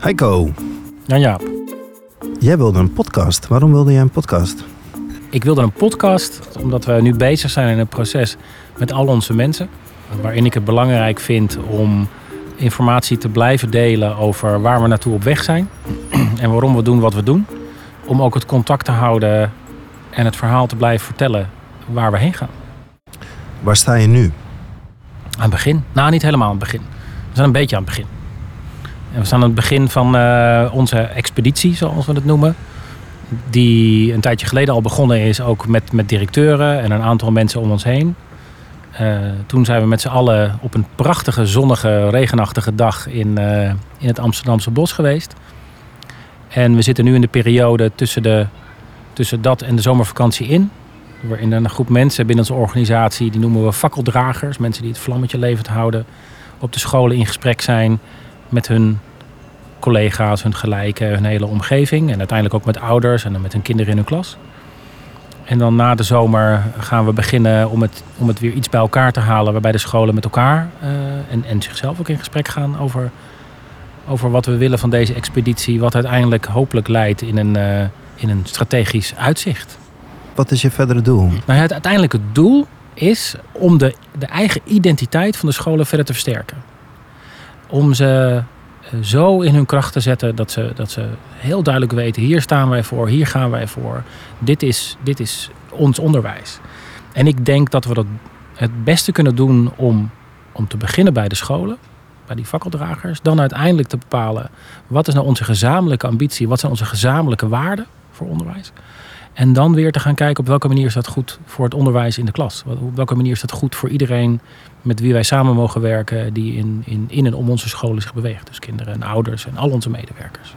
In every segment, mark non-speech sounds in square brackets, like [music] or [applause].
Heiko, Ja, ja. jij wilde een podcast. Waarom wilde jij een podcast? Ik wilde een podcast omdat we nu bezig zijn in een proces met al onze mensen. Waarin ik het belangrijk vind om informatie te blijven delen over waar we naartoe op weg zijn. [clears throat] En waarom we doen wat we doen. Om ook het contact te houden en het verhaal te blijven vertellen waar we heen gaan. Waar sta je nu? Aan het begin? Nou, niet helemaal aan het begin. We zijn een beetje aan het begin. We staan aan het begin van eh, onze expeditie, zoals we het noemen. Die een tijdje geleden al begonnen is, ook met, met directeuren en een aantal mensen om ons heen. Eh, toen zijn we met z'n allen op een prachtige, zonnige, regenachtige dag in, eh, in het Amsterdamse bos geweest. En we zitten nu in de periode tussen, de, tussen dat en de zomervakantie in. Waarin een groep mensen binnen onze organisatie, die noemen we fakkeldragers. Mensen die het vlammetje levend houden. Op de scholen in gesprek zijn met hun collega's, hun gelijken, hun hele omgeving. En uiteindelijk ook met ouders en dan met hun kinderen in hun klas. En dan na de zomer gaan we beginnen om het, om het weer iets bij elkaar te halen. Waarbij de scholen met elkaar eh, en, en zichzelf ook in gesprek gaan over, over wat we willen van deze expeditie. Wat uiteindelijk hopelijk leidt in een, eh, in een strategisch uitzicht. Wat is je verdere doel? Nou ja, het uiteindelijke doel is om de, de eigen identiteit van de scholen verder te versterken. Om ze eh, zo in hun kracht te zetten dat ze, dat ze heel duidelijk weten: hier staan wij voor, hier gaan wij voor. Dit is, dit is ons onderwijs. En ik denk dat we dat het beste kunnen doen om, om te beginnen bij de scholen, bij die fakkeldragers. Dan uiteindelijk te bepalen wat is nou onze gezamenlijke ambitie, wat zijn onze gezamenlijke waarden voor onderwijs. En dan weer te gaan kijken op welke manier is dat goed voor het onderwijs in de klas. Op welke manier is dat goed voor iedereen met wie wij samen mogen werken, die in, in, in en om onze scholen zich beweegt. Dus kinderen en ouders en al onze medewerkers.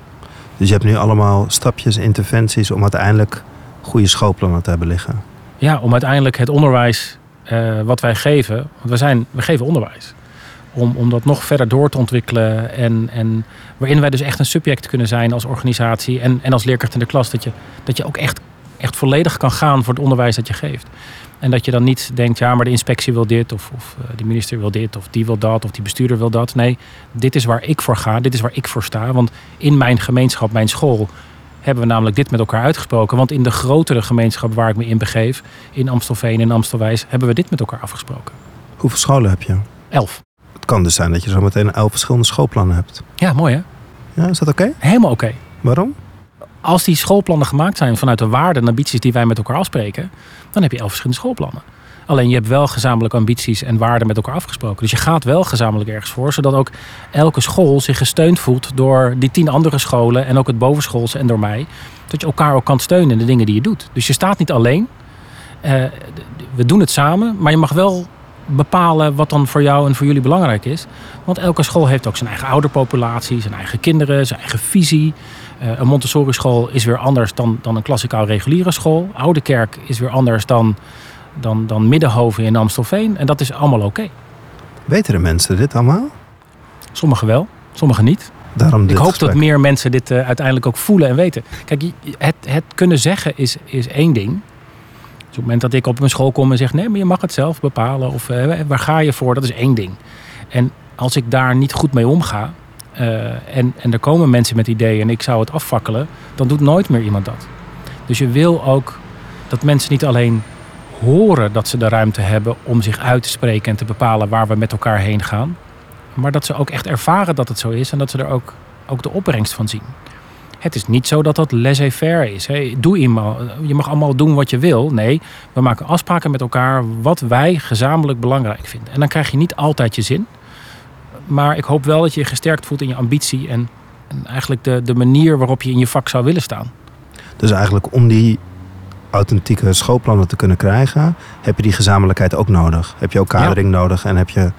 Dus je hebt nu allemaal stapjes, interventies om uiteindelijk goede schoolplannen te hebben liggen. Ja, om uiteindelijk het onderwijs eh, wat wij geven, want we, zijn, we geven onderwijs. Om, om dat nog verder door te ontwikkelen. En, en waarin wij dus echt een subject kunnen zijn als organisatie en, en als leerkracht in de klas. Dat je, dat je ook echt, echt volledig kan gaan voor het onderwijs dat je geeft. En dat je dan niet denkt, ja, maar de inspectie wil dit, of, of eh, de minister wil dit, of die wil dat, of die bestuurder wil dat. Nee, dit is waar ik voor ga, dit is waar ik voor sta. Want in mijn gemeenschap, mijn school, hebben we namelijk dit met elkaar uitgesproken. Want in de grotere gemeenschap waar ik me in begeef, in Amstelveen en Amstelwijs, hebben we dit met elkaar afgesproken. Hoeveel scholen heb je? Elf. Het kan dus zijn dat je zo meteen elf verschillende schoolplannen hebt. Ja, mooi hè? Ja, is dat oké? Helemaal oké. Waarom? Als die schoolplannen gemaakt zijn vanuit de waarden en ambities die wij met elkaar afspreken, dan heb je elf verschillende schoolplannen. Alleen je hebt wel gezamenlijke ambities en waarden met elkaar afgesproken. Dus je gaat wel gezamenlijk ergens voor, zodat ook elke school zich gesteund voelt door die tien andere scholen en ook het bovenschoolse en door mij. Dat je elkaar ook kan steunen in de dingen die je doet. Dus je staat niet alleen. Eh, we doen het samen, maar je mag wel bepalen wat dan voor jou en voor jullie belangrijk is. Want elke school heeft ook zijn eigen ouderpopulatie, zijn eigen kinderen, zijn eigen visie. Eh, een Montessori school is weer anders dan, dan een klassikaal reguliere school. Oude Kerk is weer anders dan, dan, dan Middenhoven in Amstelveen. En dat is allemaal oké. Weten de mensen dit allemaal? Sommigen wel, sommigen niet. Daarom dit Ik hoop gesprek. dat meer mensen dit eh, uiteindelijk ook voelen en weten. Kijk, het, het kunnen zeggen is, is één ding. Op het moment dat ik op mijn school kom en zeg... nee, maar je mag het zelf bepalen. Of eh, waar ga je voor? Dat is één ding. En als ik daar niet goed mee omga... eh, en, en er komen mensen met ideeën en ik zou het afvakkelen... dan doet nooit meer iemand dat. Dus je wil ook dat mensen niet alleen horen dat ze de ruimte hebben... om zich uit te spreken en te bepalen waar we met elkaar heen gaan... maar dat ze ook echt ervaren dat het zo is... en dat ze er ook, ook de opbrengst van zien. Het is niet zo dat dat laissez-faire is. Hè. Doe iemand, je mag allemaal doen wat je wil. Nee, we maken afspraken met elkaar wat wij gezamenlijk belangrijk vinden. En dan krijg je niet altijd je zin. Maar ik hoop wel dat je je gesterkt voelt in je ambitie en, en eigenlijk de, de manier waarop je in je vak zou willen staan. Dus eigenlijk om die authentieke schoolplannen te kunnen krijgen, heb je die gezamenlijkheid ook nodig. Heb je ook kadering nodig en heb je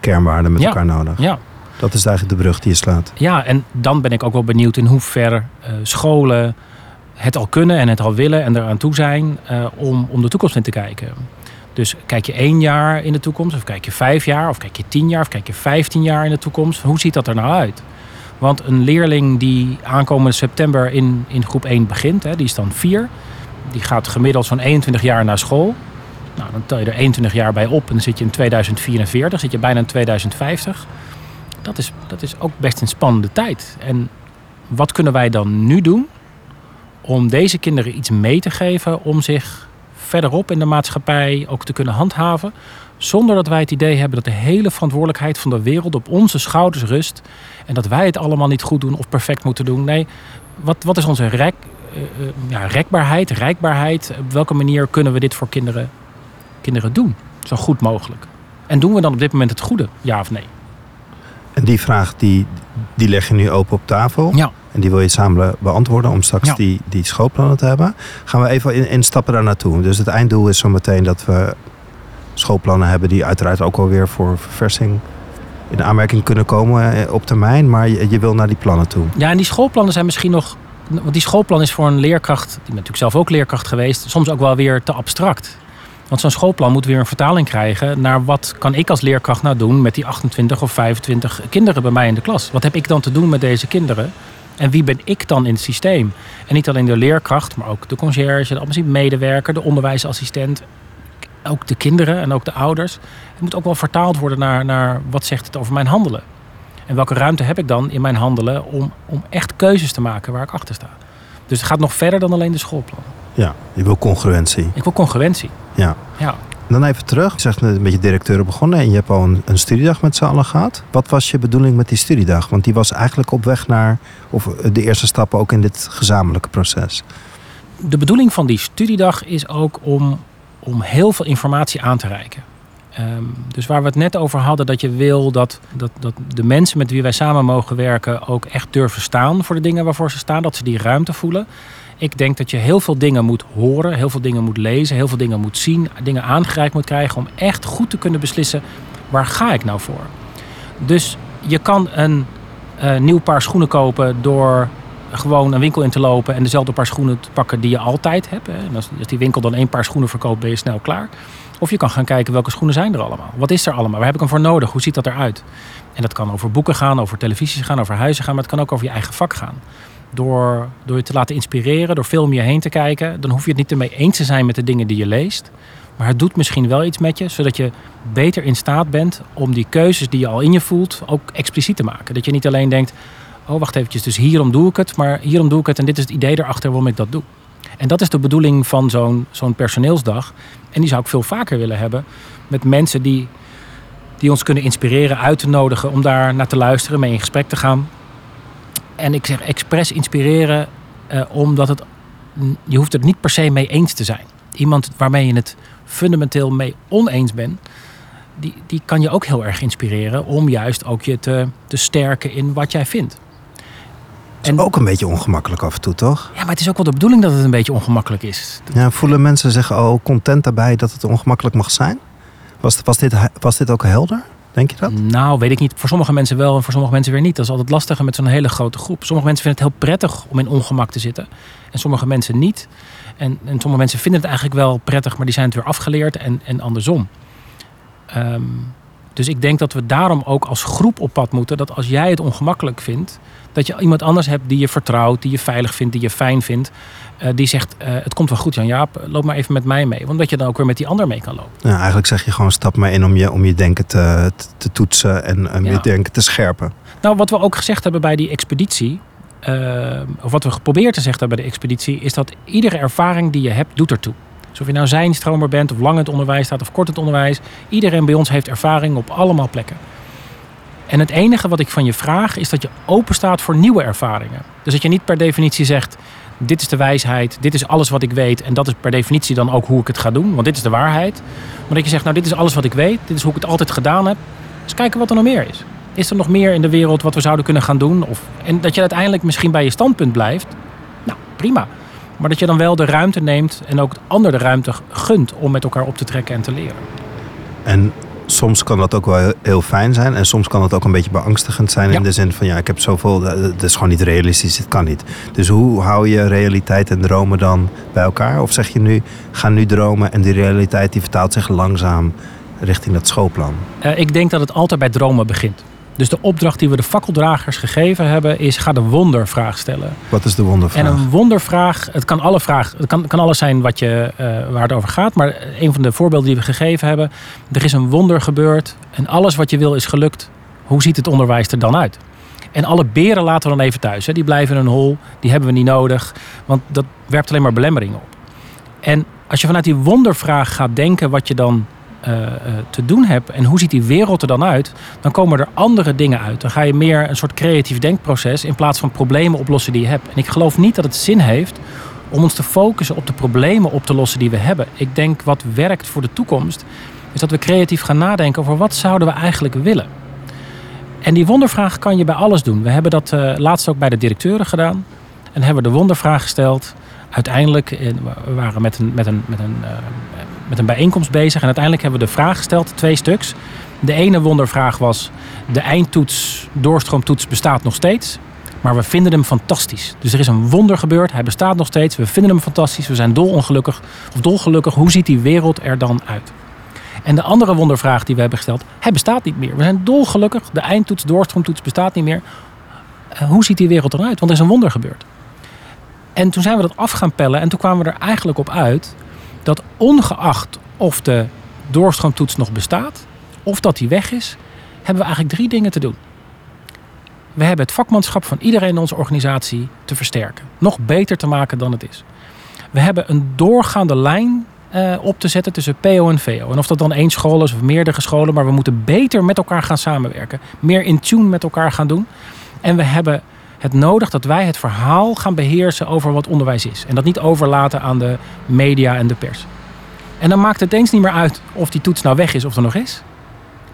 kernwaarden met Ja. elkaar nodig. Ja, Dat is eigenlijk de brug die je slaat. ja, en dan ben ik ook wel benieuwd in hoeverre eh, scholen het al kunnen en het al willen en eraan toe zijn eh, om, om de toekomst in te kijken. Dus kijk je één jaar in de toekomst, of kijk je vijf jaar, of kijk je tien jaar, of kijk je vijftien jaar in de toekomst? Hoe ziet dat er nou uit? Want een leerling die aankomende september in, in groep 1 begint, hè, die is dan vier, die gaat gemiddeld zo'n 21 jaar naar school. Nou, dan tel je er 21 jaar bij op en dan zit je in 2044, zit je bijna in 2050. Dat is, dat is ook best een spannende tijd. En wat kunnen wij dan nu doen om deze kinderen iets mee te geven om zich verderop in de maatschappij ook te kunnen handhaven. Zonder dat wij het idee hebben dat de hele verantwoordelijkheid van de wereld op onze schouders rust. En dat wij het allemaal niet goed doen of perfect moeten doen. Nee, wat, wat is onze rek, uh, ja, rekbaarheid, rijkbaarheid? Op welke manier kunnen we dit voor kinderen, kinderen doen? Zo goed mogelijk. En doen we dan op dit moment het goede, ja of nee? En die vraag die, die leg je nu open op tafel. Ja. En die wil je samen beantwoorden om straks die, die schoolplannen te hebben. Gaan we even in, in stappen daar naartoe. Dus het einddoel is zo meteen dat we schoolplannen hebben die uiteraard ook alweer voor verversing in aanmerking kunnen komen eh, op termijn. Maar je, je wil naar die plannen toe. Ja, en die schoolplannen zijn misschien nog. Want die schoolplan is voor een leerkracht, die ben natuurlijk zelf ook leerkracht geweest, soms ook wel weer te abstract. Want zo'n schoolplan moet weer een vertaling krijgen naar wat kan ik als leerkracht nou doen met die 28 of 25 kinderen bij mij in de klas. Wat heb ik dan te doen met deze kinderen? En wie ben ik dan in het systeem? En niet alleen de leerkracht, maar ook de conciërge, de medewerker, de onderwijsassistent. Ook de kinderen en ook de ouders. Het moet ook wel vertaald worden naar, naar wat zegt het over mijn handelen. En welke ruimte heb ik dan in mijn handelen om, om echt keuzes te maken waar ik achter sta. Dus het gaat nog verder dan alleen de schoolplan. Ja, je wil congruentie. Ik wil congruentie. Ja. ja. Dan even terug. Je zegt net een beetje directeur begonnen en je hebt al een, een, studiedag met z'n allen gehad. Wat was je bedoeling met die studiedag? Want die was eigenlijk op weg naar, of de eerste stappen ook in dit gezamenlijke proces. De bedoeling van die studiedag is ook om, om heel veel informatie aan te reiken. Um, dus waar we het net over hadden, dat je wil dat, dat, dat de mensen met wie wij samen mogen werken ook echt durven staan voor de dingen waarvoor ze staan, dat ze die ruimte voelen. Ik denk dat je heel veel dingen moet horen, heel veel dingen moet lezen, heel veel dingen moet zien, dingen aangereikt moet krijgen om echt goed te kunnen beslissen waar ga ik nou voor. Dus je kan een uh, nieuw paar schoenen kopen door gewoon een winkel in te lopen en dezelfde paar schoenen te pakken die je altijd hebt. Hè. En als, als die winkel dan één paar schoenen verkoopt, ben je snel klaar. Of je kan gaan kijken welke schoenen zijn er allemaal. Wat is er allemaal? Waar heb ik hem voor nodig? Hoe ziet dat eruit? En dat kan over boeken gaan, over televisie gaan, over huizen gaan, maar het kan ook over je eigen vak gaan door, door je te laten inspireren, door veel om je heen te kijken, dan hoef je het niet ermee eens te zijn met de dingen die je leest. Maar het doet misschien wel iets met je, zodat je beter in staat bent om die keuzes die je al in je voelt ook expliciet te maken. Dat je niet alleen denkt, oh wacht eventjes, dus hierom doe ik het, maar hierom doe ik het en dit is het idee erachter waarom ik dat doe. En dat is de bedoeling van zo'n zo'n personeelsdag. En die zou ik veel vaker willen hebben met mensen die, die ons kunnen inspireren, uit te nodigen om daar naar te luisteren, mee in gesprek te gaan. En ik zeg expres inspireren, uh, omdat het, je hoeft het niet per se mee eens te zijn. Iemand waarmee je het fundamenteel mee oneens bent, die, die kan je ook heel erg inspireren om juist ook je te, te sterken in wat jij vindt. En ook een beetje ongemakkelijk af en toe, toch? Ja, maar het is ook wel de bedoeling dat het een beetje ongemakkelijk is. Ja, voelen mensen zich al content daarbij dat het ongemakkelijk mag zijn? Was, was, dit, was dit ook helder? Denk je dat? Nou, weet ik niet. Voor sommige mensen wel en voor sommige mensen weer niet. Dat is altijd lastiger met zo'n hele grote groep. Sommige mensen vinden het heel prettig om in ongemak te zitten. En sommige mensen niet. En, en sommige mensen vinden het eigenlijk wel prettig, maar die zijn het weer afgeleerd en, en andersom. Um, dus ik denk dat we daarom ook als groep op pad moeten. Dat als jij het ongemakkelijk vindt, dat je iemand anders hebt die je vertrouwt, die je veilig vindt, die je fijn vindt. Uh, die zegt, uh, het komt wel goed Jan-Jaap, loop maar even met mij mee. Want dat je dan ook weer met die ander mee kan lopen. Ja, eigenlijk zeg je gewoon stap maar in om je, om je denken te, te toetsen en ja. je denken te scherpen. Nou, wat we ook gezegd hebben bij die expeditie, uh, of wat we geprobeerd te zeggen bij de expeditie, is dat iedere ervaring die je hebt, doet ertoe. Dus of je nou zijnstromer bent, of lang in het onderwijs staat, of kort in het onderwijs. Iedereen bij ons heeft ervaring op allemaal plekken. En het enige wat ik van je vraag is dat je open staat voor nieuwe ervaringen. Dus dat je niet per definitie zegt: dit is de wijsheid, dit is alles wat ik weet en dat is per definitie dan ook hoe ik het ga doen, want dit is de waarheid. Maar dat je zegt: nou, dit is alles wat ik weet, dit is hoe ik het altijd gedaan heb. Dus kijken wat er nog meer is. Is er nog meer in de wereld wat we zouden kunnen gaan doen? Of, en dat je uiteindelijk misschien bij je standpunt blijft. Nou, prima. Maar dat je dan wel de ruimte neemt en ook het ander de ruimte gunt om met elkaar op te trekken en te leren. En soms kan dat ook wel heel fijn zijn. En soms kan het ook een beetje beangstigend zijn. Ja. In de zin van ja, ik heb zoveel. Dat is gewoon niet realistisch. Dit kan niet. Dus hoe hou je realiteit en dromen dan bij elkaar? Of zeg je nu, ga nu dromen en die realiteit die vertaalt zich langzaam richting dat schoolplan? Uh, ik denk dat het altijd bij dromen begint. Dus de opdracht die we de fakkeldragers gegeven hebben is: ga de wondervraag stellen. Wat is de wondervraag? En een wondervraag, het kan alle vraag, het kan, kan alles zijn wat je, uh, waar het over gaat. Maar een van de voorbeelden die we gegeven hebben: er is een wonder gebeurd en alles wat je wil is gelukt. Hoe ziet het onderwijs er dan uit? En alle beren laten we dan even thuis. Hè. Die blijven in een hol, die hebben we niet nodig. Want dat werpt alleen maar belemmeringen op. En als je vanuit die wondervraag gaat denken wat je dan te doen hebt en hoe ziet die wereld er dan uit, dan komen er andere dingen uit. Dan ga je meer een soort creatief denkproces in plaats van problemen oplossen die je hebt. En ik geloof niet dat het zin heeft om ons te focussen op de problemen op te lossen die we hebben. Ik denk wat werkt voor de toekomst, is dat we creatief gaan nadenken over wat zouden we eigenlijk willen. En die wondervraag kan je bij alles doen. We hebben dat uh, laatst ook bij de directeuren gedaan. En hebben de wondervraag gesteld. Uiteindelijk we waren met een, met, een, met, een, uh, met een bijeenkomst bezig. En uiteindelijk hebben we de vraag gesteld, twee stuks. De ene wondervraag was: de eindtoets, doorstroomtoets bestaat nog steeds. Maar we vinden hem fantastisch. Dus er is een wonder gebeurd. Hij bestaat nog steeds. We vinden hem fantastisch. We zijn dolongelukkig. Of dolgelukkig. Hoe ziet die wereld er dan uit? En de andere wondervraag die we hebben gesteld. Hij bestaat niet meer. We zijn dolgelukkig. De eindtoets, doorstroomtoets bestaat niet meer. Uh, hoe ziet die wereld eruit? Want er is een wonder gebeurd. En toen zijn we dat af gaan pellen. En toen kwamen we er eigenlijk op uit. Dat ongeacht of de doorstroomtoets nog bestaat. Of dat die weg is. Hebben we eigenlijk drie dingen te doen we hebben het vakmanschap van iedereen in onze organisatie te versterken. Nog beter te maken dan het is. We hebben een doorgaande lijn uh, op te zetten tussen PO en VO. En of dat dan één school is of meerdere scholen, maar we moeten beter met elkaar gaan samenwerken. Meer in tune met elkaar gaan doen. En we hebben het nodig dat wij het verhaal gaan beheersen over wat onderwijs is. En dat niet overlaten aan de media en de pers. En dan maakt het eens niet meer uit of die toets nou weg is of er nog is.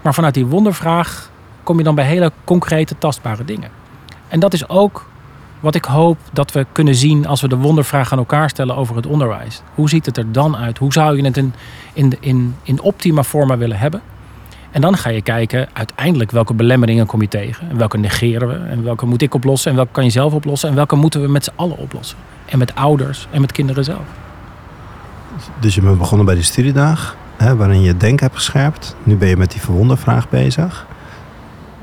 Maar vanuit die wondervraag kom je dan bij hele concrete, tastbare dingen. En dat is ook wat ik hoop dat we kunnen zien als we de wondervraag aan elkaar stellen over het onderwijs. Hoe ziet het er dan uit? Hoe zou je het in, in, in, in optima forma willen hebben? En dan ga je kijken uiteindelijk welke belemmeringen kom je tegen. En welke negeren we. En welke moet ik oplossen. En welke kan je zelf oplossen. En welke moeten we met z'n allen oplossen. En met ouders en met kinderen zelf. Dus je bent begonnen bij die studiedag. Hè, waarin je denk hebt gescherpt. Nu ben je met die verwondervraag bezig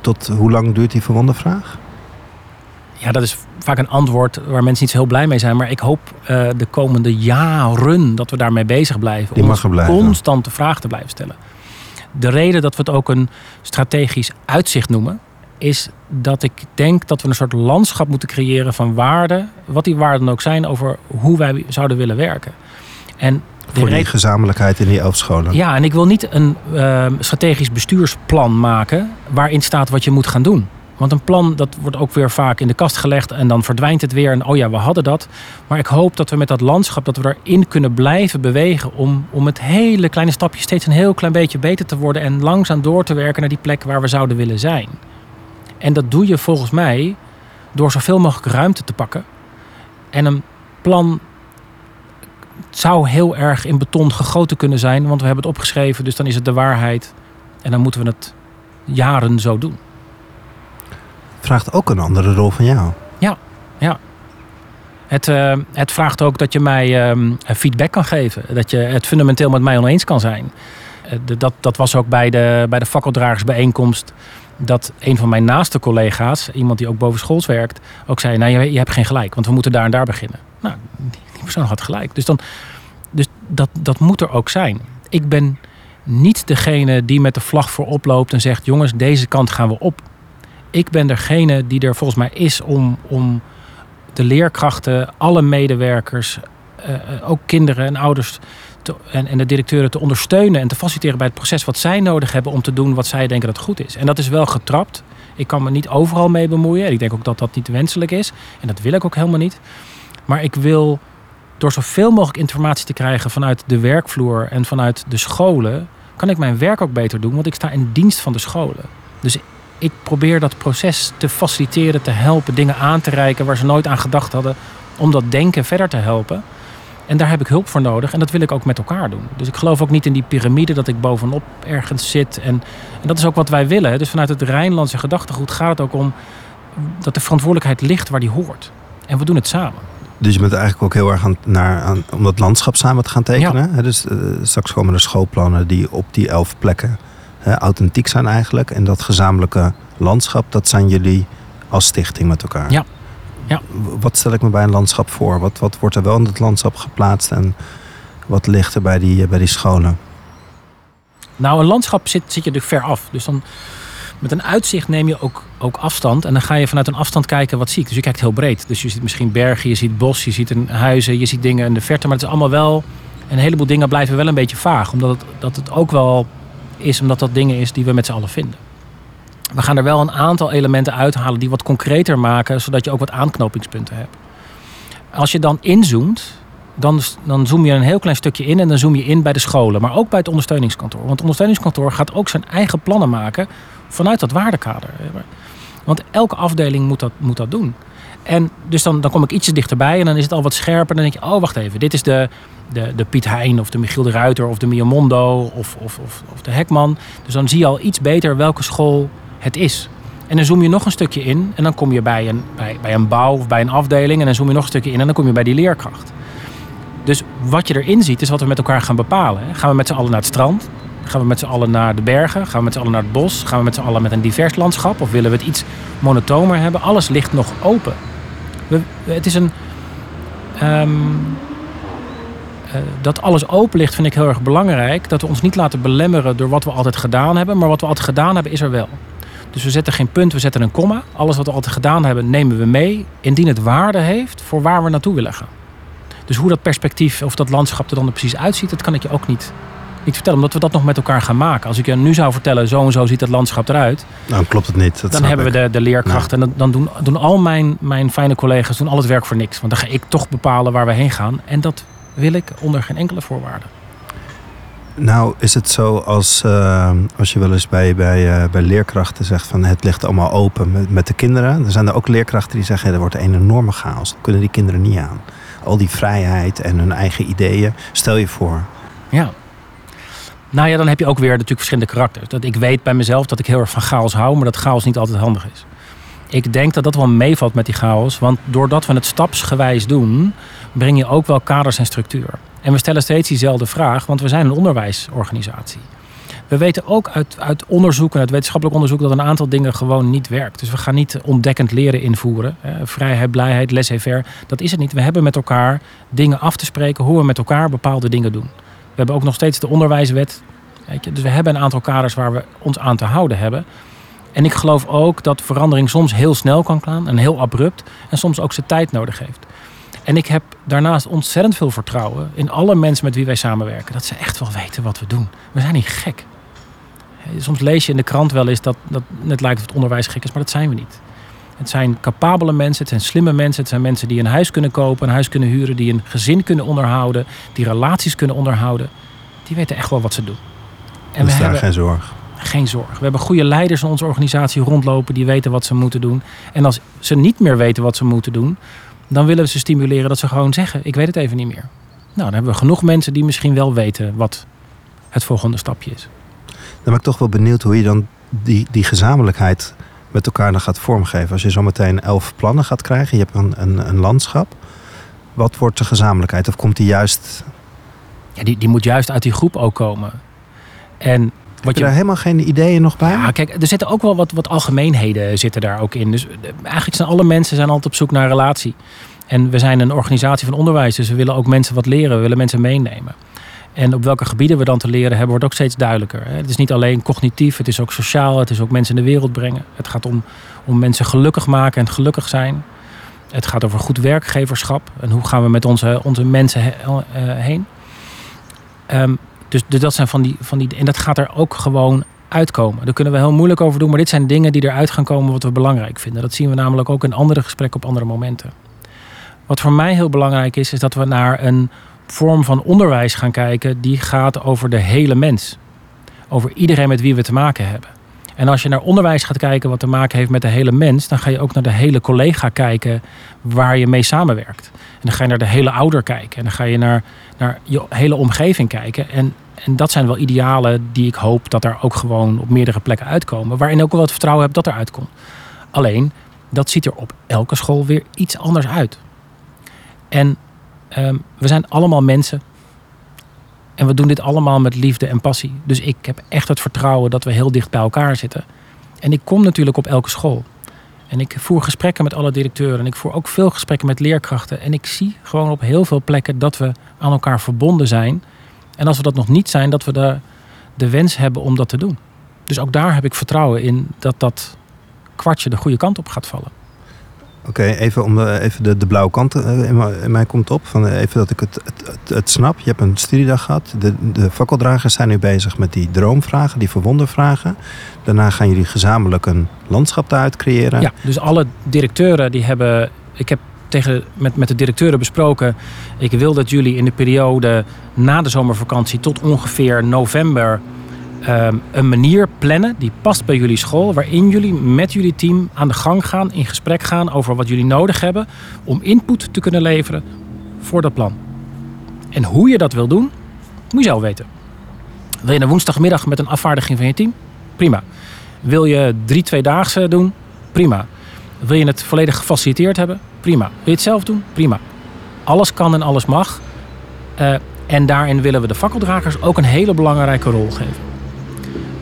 tot hoe lang duurt die verwondervraag? Ja, dat is vaak een antwoord waar mensen niet zo heel blij mee zijn. Maar ik hoop uh, de komende jaren dat we daarmee bezig blijven. Die mag om blijven. constante vraag te blijven stellen. De reden dat we het ook een strategisch uitzicht noemen, is dat ik denk dat we een soort landschap moeten creëren van waarden, wat die waarden ook zijn, over hoe wij zouden willen werken. En voor die gezamenlijkheid in die elf scholen. Ja, en ik wil niet een uh, strategisch bestuursplan maken waarin staat wat je moet gaan doen. Want een plan dat wordt ook weer vaak in de kast gelegd en dan verdwijnt het weer. En oh ja, we hadden dat. Maar ik hoop dat we met dat landschap dat we erin kunnen blijven bewegen. Om, om het hele kleine stapje steeds een heel klein beetje beter te worden. En langzaam door te werken naar die plek waar we zouden willen zijn. En dat doe je volgens mij door zoveel mogelijk ruimte te pakken. En een plan zou heel erg in beton gegoten kunnen zijn, want we hebben het opgeschreven, dus dan is het de waarheid. En dan moeten we het jaren zo doen. Vraagt ook een andere rol van jou. Ja, ja. Het, uh, het vraagt ook dat je mij uh, feedback kan geven. Dat je het fundamenteel met mij oneens kan zijn. Uh, dat, dat was ook bij de, bij de fakkeldragersbijeenkomst. Dat een van mijn naaste collega's, iemand die ook boven schools werkt, ook zei: Nou, je, je hebt geen gelijk, want we moeten daar en daar beginnen. Nou, persoon had gelijk. Dus, dan, dus dat, dat moet er ook zijn. Ik ben niet degene die met de vlag voorop loopt en zegt: jongens, deze kant gaan we op. Ik ben degene die er volgens mij is om, om de leerkrachten, alle medewerkers, uh, ook kinderen en ouders en, en de directeuren te ondersteunen en te faciliteren bij het proces wat zij nodig hebben om te doen wat zij denken dat goed is. En dat is wel getrapt. Ik kan me niet overal mee bemoeien. Ik denk ook dat dat niet wenselijk is. En dat wil ik ook helemaal niet. Maar ik wil door zoveel mogelijk informatie te krijgen vanuit de werkvloer en vanuit de scholen, kan ik mijn werk ook beter doen, want ik sta in dienst van de scholen. Dus ik probeer dat proces te faciliteren, te helpen, dingen aan te reiken waar ze nooit aan gedacht hadden, om dat denken verder te helpen. En daar heb ik hulp voor nodig en dat wil ik ook met elkaar doen. Dus ik geloof ook niet in die piramide dat ik bovenop ergens zit. En, en dat is ook wat wij willen. Dus vanuit het Rijnlandse gedachtegoed gaat het ook om dat de verantwoordelijkheid ligt waar die hoort. En we doen het samen. Dus je bent eigenlijk ook heel erg aan, naar, aan, om dat landschap samen te gaan tekenen. Ja. Dus uh, straks komen er schoolplannen die op die elf plekken authentiek zijn eigenlijk. En dat gezamenlijke landschap, dat zijn jullie als stichting met elkaar. Ja. ja. Wat stel ik me bij een landschap voor? Wat, wat wordt er wel in het landschap geplaatst en wat ligt er bij die, bij die scholen? Nou, een landschap zit, zit je natuurlijk ver af. Dus dan met een uitzicht neem je ook, ook afstand. En dan ga je vanuit een afstand kijken wat zie ik. Dus je kijkt heel breed. Dus je ziet misschien bergen, je ziet bos, je ziet een huizen, je ziet dingen in de verte. Maar het is allemaal wel. Een heleboel dingen blijven wel een beetje vaag. Omdat het, dat het ook wel is, omdat dat dingen is die we met z'n allen vinden. We gaan er wel een aantal elementen uithalen die wat concreter maken, zodat je ook wat aanknopingspunten hebt. Als je dan inzoomt, dan, dan zoom je een heel klein stukje in en dan zoom je in bij de scholen, maar ook bij het ondersteuningskantoor. Want het ondersteuningskantoor gaat ook zijn eigen plannen maken vanuit dat waardekader. Want elke afdeling moet dat, moet dat doen. En dus dan, dan kom ik ietsje dichterbij en dan is het al wat scherper. Dan denk je, oh wacht even, dit is de, de, de Piet Hein of de Michiel de Ruiter of de Miamondo of, of, of, of de Hekman. Dus dan zie je al iets beter welke school het is. En dan zoom je nog een stukje in en dan kom je bij een, bij, bij een bouw of bij een afdeling. En dan zoom je nog een stukje in en dan kom je bij die leerkracht. Dus wat je erin ziet is wat we met elkaar gaan bepalen. Gaan we met z'n allen naar het strand? Gaan we met z'n allen naar de bergen? Gaan we met z'n allen naar het bos? Gaan we met z'n allen met een divers landschap? Of willen we het iets monotomer hebben? Alles ligt nog open. Het is een... Ehm, eh, dat alles open ligt vind ik heel erg belangrijk. Dat we ons niet laten belemmeren door wat we altijd gedaan hebben. Maar wat we altijd gedaan hebben is er wel. Dus we zetten geen punt, we zetten een komma. Alles wat we altijd gedaan hebben nemen we mee. Indien het waarde heeft voor waar we naartoe willen gaan. Dus hoe dat perspectief of dat landschap er dan er precies uitziet, dat kan ik je ook niet, niet vertellen. Omdat we dat nog met elkaar gaan maken. Als ik je nu zou vertellen, zo en zo ziet het landschap eruit. Dan klopt het niet. dan hebben we de, de leerkrachten. En dan, dan doen, doen al mijn, mijn fijne collega's doen al het werk voor niks. Want dan ga ik toch bepalen waar we heen gaan. En dat wil ik onder geen enkele voorwaarde. Nou, is het zo als, uh, als je wel eens bij, bij, uh, bij leerkrachten zegt van het ligt allemaal open met, met de kinderen. Dan zijn er ook leerkrachten die zeggen er wordt een enorme chaos. Dat kunnen die kinderen niet aan. Al die vrijheid en hun eigen ideeën. Stel je voor. Ja. Nou ja, dan heb je ook weer natuurlijk verschillende karakters. Dat ik weet bij mezelf dat ik heel erg van chaos hou, maar dat chaos niet altijd handig is. Ik denk dat dat wel meevalt met die chaos. Want doordat we het stapsgewijs doen, breng je ook wel kaders en structuur. En we stellen steeds diezelfde vraag, want we zijn een onderwijsorganisatie. We weten ook uit, uit onderzoek en uit wetenschappelijk onderzoek dat een aantal dingen gewoon niet werkt. Dus we gaan niet ontdekkend leren invoeren. Vrijheid, blijheid, laissez-faire, dat is het niet. We hebben met elkaar dingen af te spreken hoe we met elkaar bepaalde dingen doen. We hebben ook nog steeds de onderwijswet. Weet je? Dus we hebben een aantal kaders waar we ons aan te houden hebben. En ik geloof ook dat verandering soms heel snel kan gaan en heel abrupt. En soms ook zijn tijd nodig heeft. En ik heb daarnaast ontzettend veel vertrouwen in alle mensen met wie wij samenwerken. Dat ze echt wel weten wat we doen. We zijn niet gek. Soms lees je in de krant wel eens dat, dat het lijkt of het onderwijs gek is, maar dat zijn we niet. Het zijn capabele mensen, het zijn slimme mensen, het zijn mensen die een huis kunnen kopen, een huis kunnen huren, die een gezin kunnen onderhouden, die relaties kunnen onderhouden. Die weten echt wel wat ze doen. En dus we hebben geen zorg. Geen zorg. We hebben goede leiders in onze organisatie rondlopen die weten wat ze moeten doen. En als ze niet meer weten wat ze moeten doen, dan willen we ze stimuleren dat ze gewoon zeggen: Ik weet het even niet meer. Nou, dan hebben we genoeg mensen die misschien wel weten wat het volgende stapje is. Dan ben ik toch wel benieuwd hoe je dan die, die gezamenlijkheid met elkaar dan gaat vormgeven. Als je zometeen elf plannen gaat krijgen, je hebt een, een, een landschap. Wat wordt de gezamenlijkheid? Of komt die juist. Ja, die, die moet juist uit die groep ook komen. En wat je daar helemaal geen ideeën nog bij? Ja, kijk, er zitten ook wel wat, wat algemeenheden zitten daar ook in. Dus eh, eigenlijk zijn alle mensen zijn altijd op zoek naar relatie. En we zijn een organisatie van onderwijs, dus we willen ook mensen wat leren. We willen mensen meenemen. En op welke gebieden we dan te leren hebben, wordt ook steeds duidelijker. Het is niet alleen cognitief, het is ook sociaal, het is ook mensen in de wereld brengen. Het gaat om, om mensen gelukkig maken en gelukkig zijn. Het gaat over goed werkgeverschap en hoe gaan we met onze, onze mensen eh, heen. Um, dus, dus, dat zijn van die, van die. En dat gaat er ook gewoon uitkomen. Daar kunnen we heel moeilijk over doen, maar dit zijn dingen die eruit gaan komen wat we belangrijk vinden. Dat zien we namelijk ook in andere gesprekken op andere momenten. Wat voor mij heel belangrijk is, is dat we naar een vorm van onderwijs gaan kijken die gaat over de hele mens. Over iedereen met wie we te maken hebben. En als je naar onderwijs gaat kijken wat te maken heeft met de hele mens, dan ga je ook naar de hele collega kijken waar je mee samenwerkt. En dan ga je naar de hele ouder kijken. En dan ga je naar, naar je hele omgeving kijken. En, en dat zijn wel idealen die ik hoop dat er ook gewoon op meerdere plekken uitkomen. Waarin ook wel wat vertrouwen heb dat er uitkomt. Alleen, dat ziet er op elke school weer iets anders uit. En um, we zijn allemaal mensen. En we doen dit allemaal met liefde en passie. Dus ik heb echt het vertrouwen dat we heel dicht bij elkaar zitten. En ik kom natuurlijk op elke school. En ik voer gesprekken met alle directeuren. En ik voer ook veel gesprekken met leerkrachten. En ik zie gewoon op heel veel plekken dat we aan elkaar verbonden zijn. En als we dat nog niet zijn, dat we de, de wens hebben om dat te doen. Dus ook daar heb ik vertrouwen in dat dat kwartje de goede kant op gaat vallen. Oké, even om de, even de, de blauwe kant eh, in, mij, komt op. Van eh, even dat ik het, het, het, het snap. Je hebt een studiedag gehad. De, de fakkeldragers zijn nu bezig met die droomvragen, die verwondervragen. Daarna gaan jullie gezamenlijk een landschap daaruit creëren. Ja, dus alle directeuren die hebben. Ik heb tegen, met, met de directeuren besproken. Ik wil dat jullie in de periode na de zomervakantie tot ongeveer november Ehm, een manier plannen die past bij jullie school, waarin jullie met jullie team aan de gang gaan, in gesprek gaan over wat jullie nodig hebben om input te kunnen leveren voor dat plan. En hoe je dat wil doen, moet je zelf weten. Wil je een woensdagmiddag met een afvaardiging van je team? Prima. Wil je drie tweedaagse doen? Prima. Wil je het volledig gefaciliteerd hebben? Prima. Wil je het zelf doen? Prima. Alles kan en alles mag. Uh, en daarin willen we de fakkeldragers ook een hele belangrijke rol geven.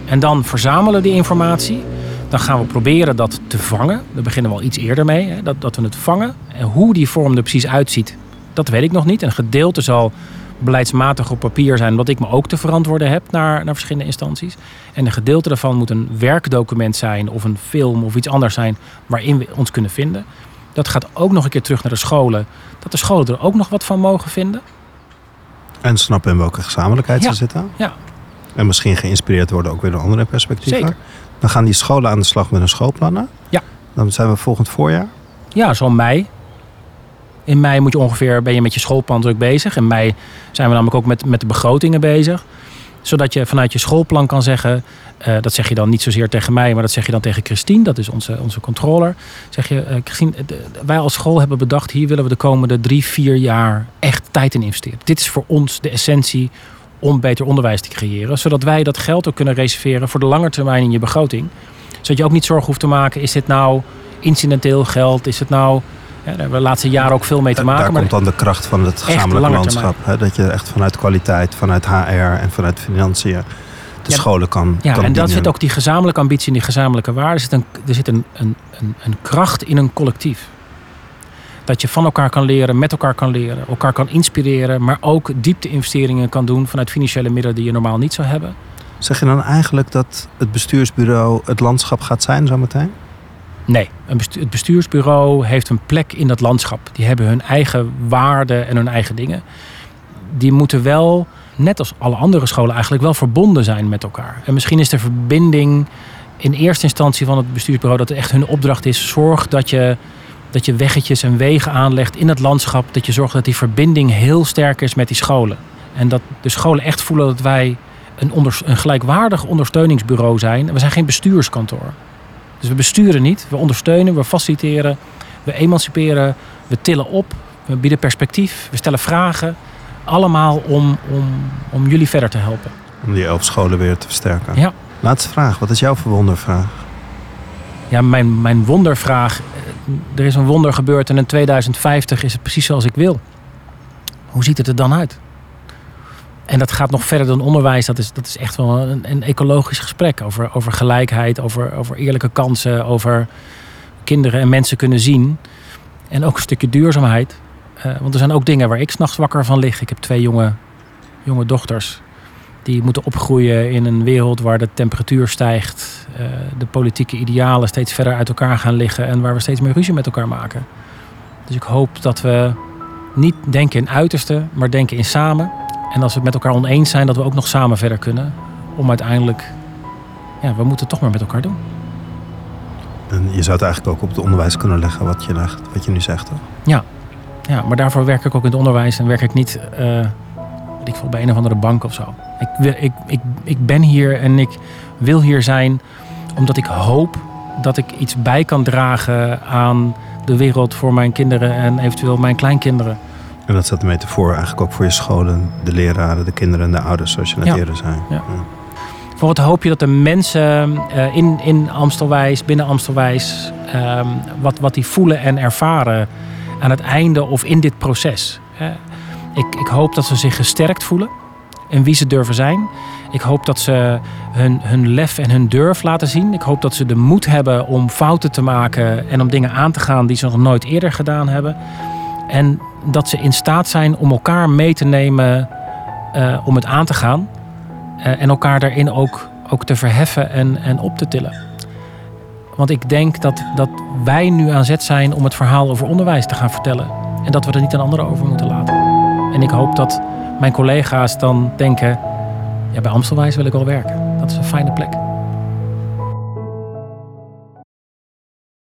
En dan verzamelen we die informatie. Dan gaan we proberen dat te vangen. Daar beginnen we al iets eerder mee. Hè, dat, dat we het vangen. En hoe die vorm er precies uitziet, dat weet ik nog niet. Een gedeelte zal beleidsmatig op papier zijn, wat ik me ook te verantwoorden heb naar, naar verschillende instanties. En een gedeelte daarvan moet een werkdocument zijn of een film of iets anders zijn waarin we ons kunnen vinden. Dat gaat ook nog een keer terug naar de scholen. Dat de scholen er ook nog wat van mogen vinden. En snappen in welke gezamenlijkheid ja. ze zitten. Ja, En misschien geïnspireerd worden ook weer door andere perspectieven. Zeker. Dan gaan die scholen aan de slag met hun schoolplannen. Ja. Dan zijn we volgend voorjaar. Ja, zo mei. In mei moet je ongeveer, ben je met je schoolplan druk bezig. In mei zijn we namelijk ook met, met de begrotingen bezig. Zodat je vanuit je schoolplan kan zeggen... eh, dat zeg je dan niet zozeer tegen mij, maar dat zeg je dan tegen Christine. Dat is onze, onze controller. Zeg je, eh, Christine, eh, de- wij als school hebben bedacht... hier willen we de komende drie, vier jaar echt tijd in investeren. Dit is voor ons de essentie om beter onderwijs te creëren. Zodat wij dat geld ook kunnen reserveren voor de lange termijn in je begroting. Zodat je ook niet zorgen hoeft te maken... is dit nou incidenteel geld? Is het nou... Ja, daar hebben we de laatste jaren ook veel mee te maken. Daar maar komt dan de kracht van het gezamenlijk landschap. Hè? Dat je echt vanuit kwaliteit, vanuit HR en vanuit financiën de Ja, scholen kan Ja, kan en dat zit ook die gezamenlijke ambitie en die gezamenlijke waarde. Er zit, een, er zit een, een, een, een kracht in een collectief. Dat je van elkaar kan leren, met elkaar kan leren, elkaar kan inspireren, maar ook diepte-investeringen kan doen vanuit financiële middelen die je normaal niet zou hebben. Zeg je dan eigenlijk dat het bestuursbureau het landschap gaat zijn zometeen? Nee, het bestuursbureau heeft een plek in dat landschap. Die hebben hun eigen waarden en hun eigen dingen. Die moeten wel, net als alle andere scholen eigenlijk, wel verbonden zijn met elkaar. En misschien is de verbinding in eerste instantie van het bestuursbureau dat het echt hun opdracht is. Zorg dat je, dat je weggetjes en wegen aanlegt in het landschap. Dat je zorgt dat die verbinding heel sterk is met die scholen. En dat de scholen echt voelen dat wij een, onder, een gelijkwaardig ondersteuningsbureau zijn. We zijn geen bestuurskantoor. Dus we besturen niet, we ondersteunen, we faciliteren, we emanciperen, we tillen op, we bieden perspectief, we stellen vragen. Allemaal om, om, om jullie verder te helpen. Om die elf scholen weer te versterken. Ja. Laatste vraag. Wat is jouw verwondervraag? Ja, mijn, mijn wondervraag. Er is een wonder gebeurd en in 2050 is het precies zoals ik wil. Hoe ziet het er dan uit? En dat gaat nog verder dan onderwijs. Dat is, dat is echt wel een, een ecologisch gesprek over, over gelijkheid, over, over eerlijke kansen, over kinderen en mensen kunnen zien. En ook een stukje duurzaamheid. Eh, want er zijn ook dingen waar ik s'nachts wakker van lig. Ik heb twee jonge, jonge dochters. Die moeten opgroeien in een wereld waar de temperatuur stijgt. Eh, de politieke idealen steeds verder uit elkaar gaan liggen. En waar we steeds meer ruzie met elkaar maken. Dus ik hoop dat we niet denken in uiterste, maar denken in samen. En als we het met elkaar oneens zijn, dat we ook nog samen verder kunnen. Om uiteindelijk, ja, we moeten het toch maar met elkaar doen. En je zou het eigenlijk ook op het onderwijs kunnen leggen wat je, legt, wat je nu zegt. Toch? Ja, maar daarvoor werk ik ook in het onderwijs en werk ik niet weet ik veel, bij een of andere bank of zo. Ik, wil, ik, ik, ik ben hier en ik wil hier zijn omdat ik hoop dat ik iets bij kan dragen aan de wereld voor mijn kinderen en eventueel mijn kleinkinderen. En dat staat een metafoor eigenlijk ook voor je scholen, de leraren, de kinderen en de ouders, zoals je net Ja. eerder zei. Ja. Voor het hoop je dat de mensen eh, in, in Amstelwijs, binnen Amstelwijs, ehm, wat, wat die voelen en ervaren aan het einde of in dit proces. Ik, ik hoop dat ze zich gesterkt voelen in wie ze durven zijn. Ik hoop dat ze hun, hun lef en hun durf laten zien. Ik hoop dat ze de moed hebben om fouten te maken en om dingen aan te gaan die ze nog nooit eerder gedaan hebben. En dat ze in staat zijn om elkaar mee te nemen eh, om het aan te gaan. Eh, en elkaar daarin ook ook te verheffen en, en op te tillen. Want ik denk dat, dat wij nu aan zet zijn om het verhaal over onderwijs te gaan vertellen. En dat we er niet aan anderen over moeten laten. En ik hoop dat mijn collega's dan denken: ja, bij Amstelwijs wil ik wel werken. Dat is een fijne plek.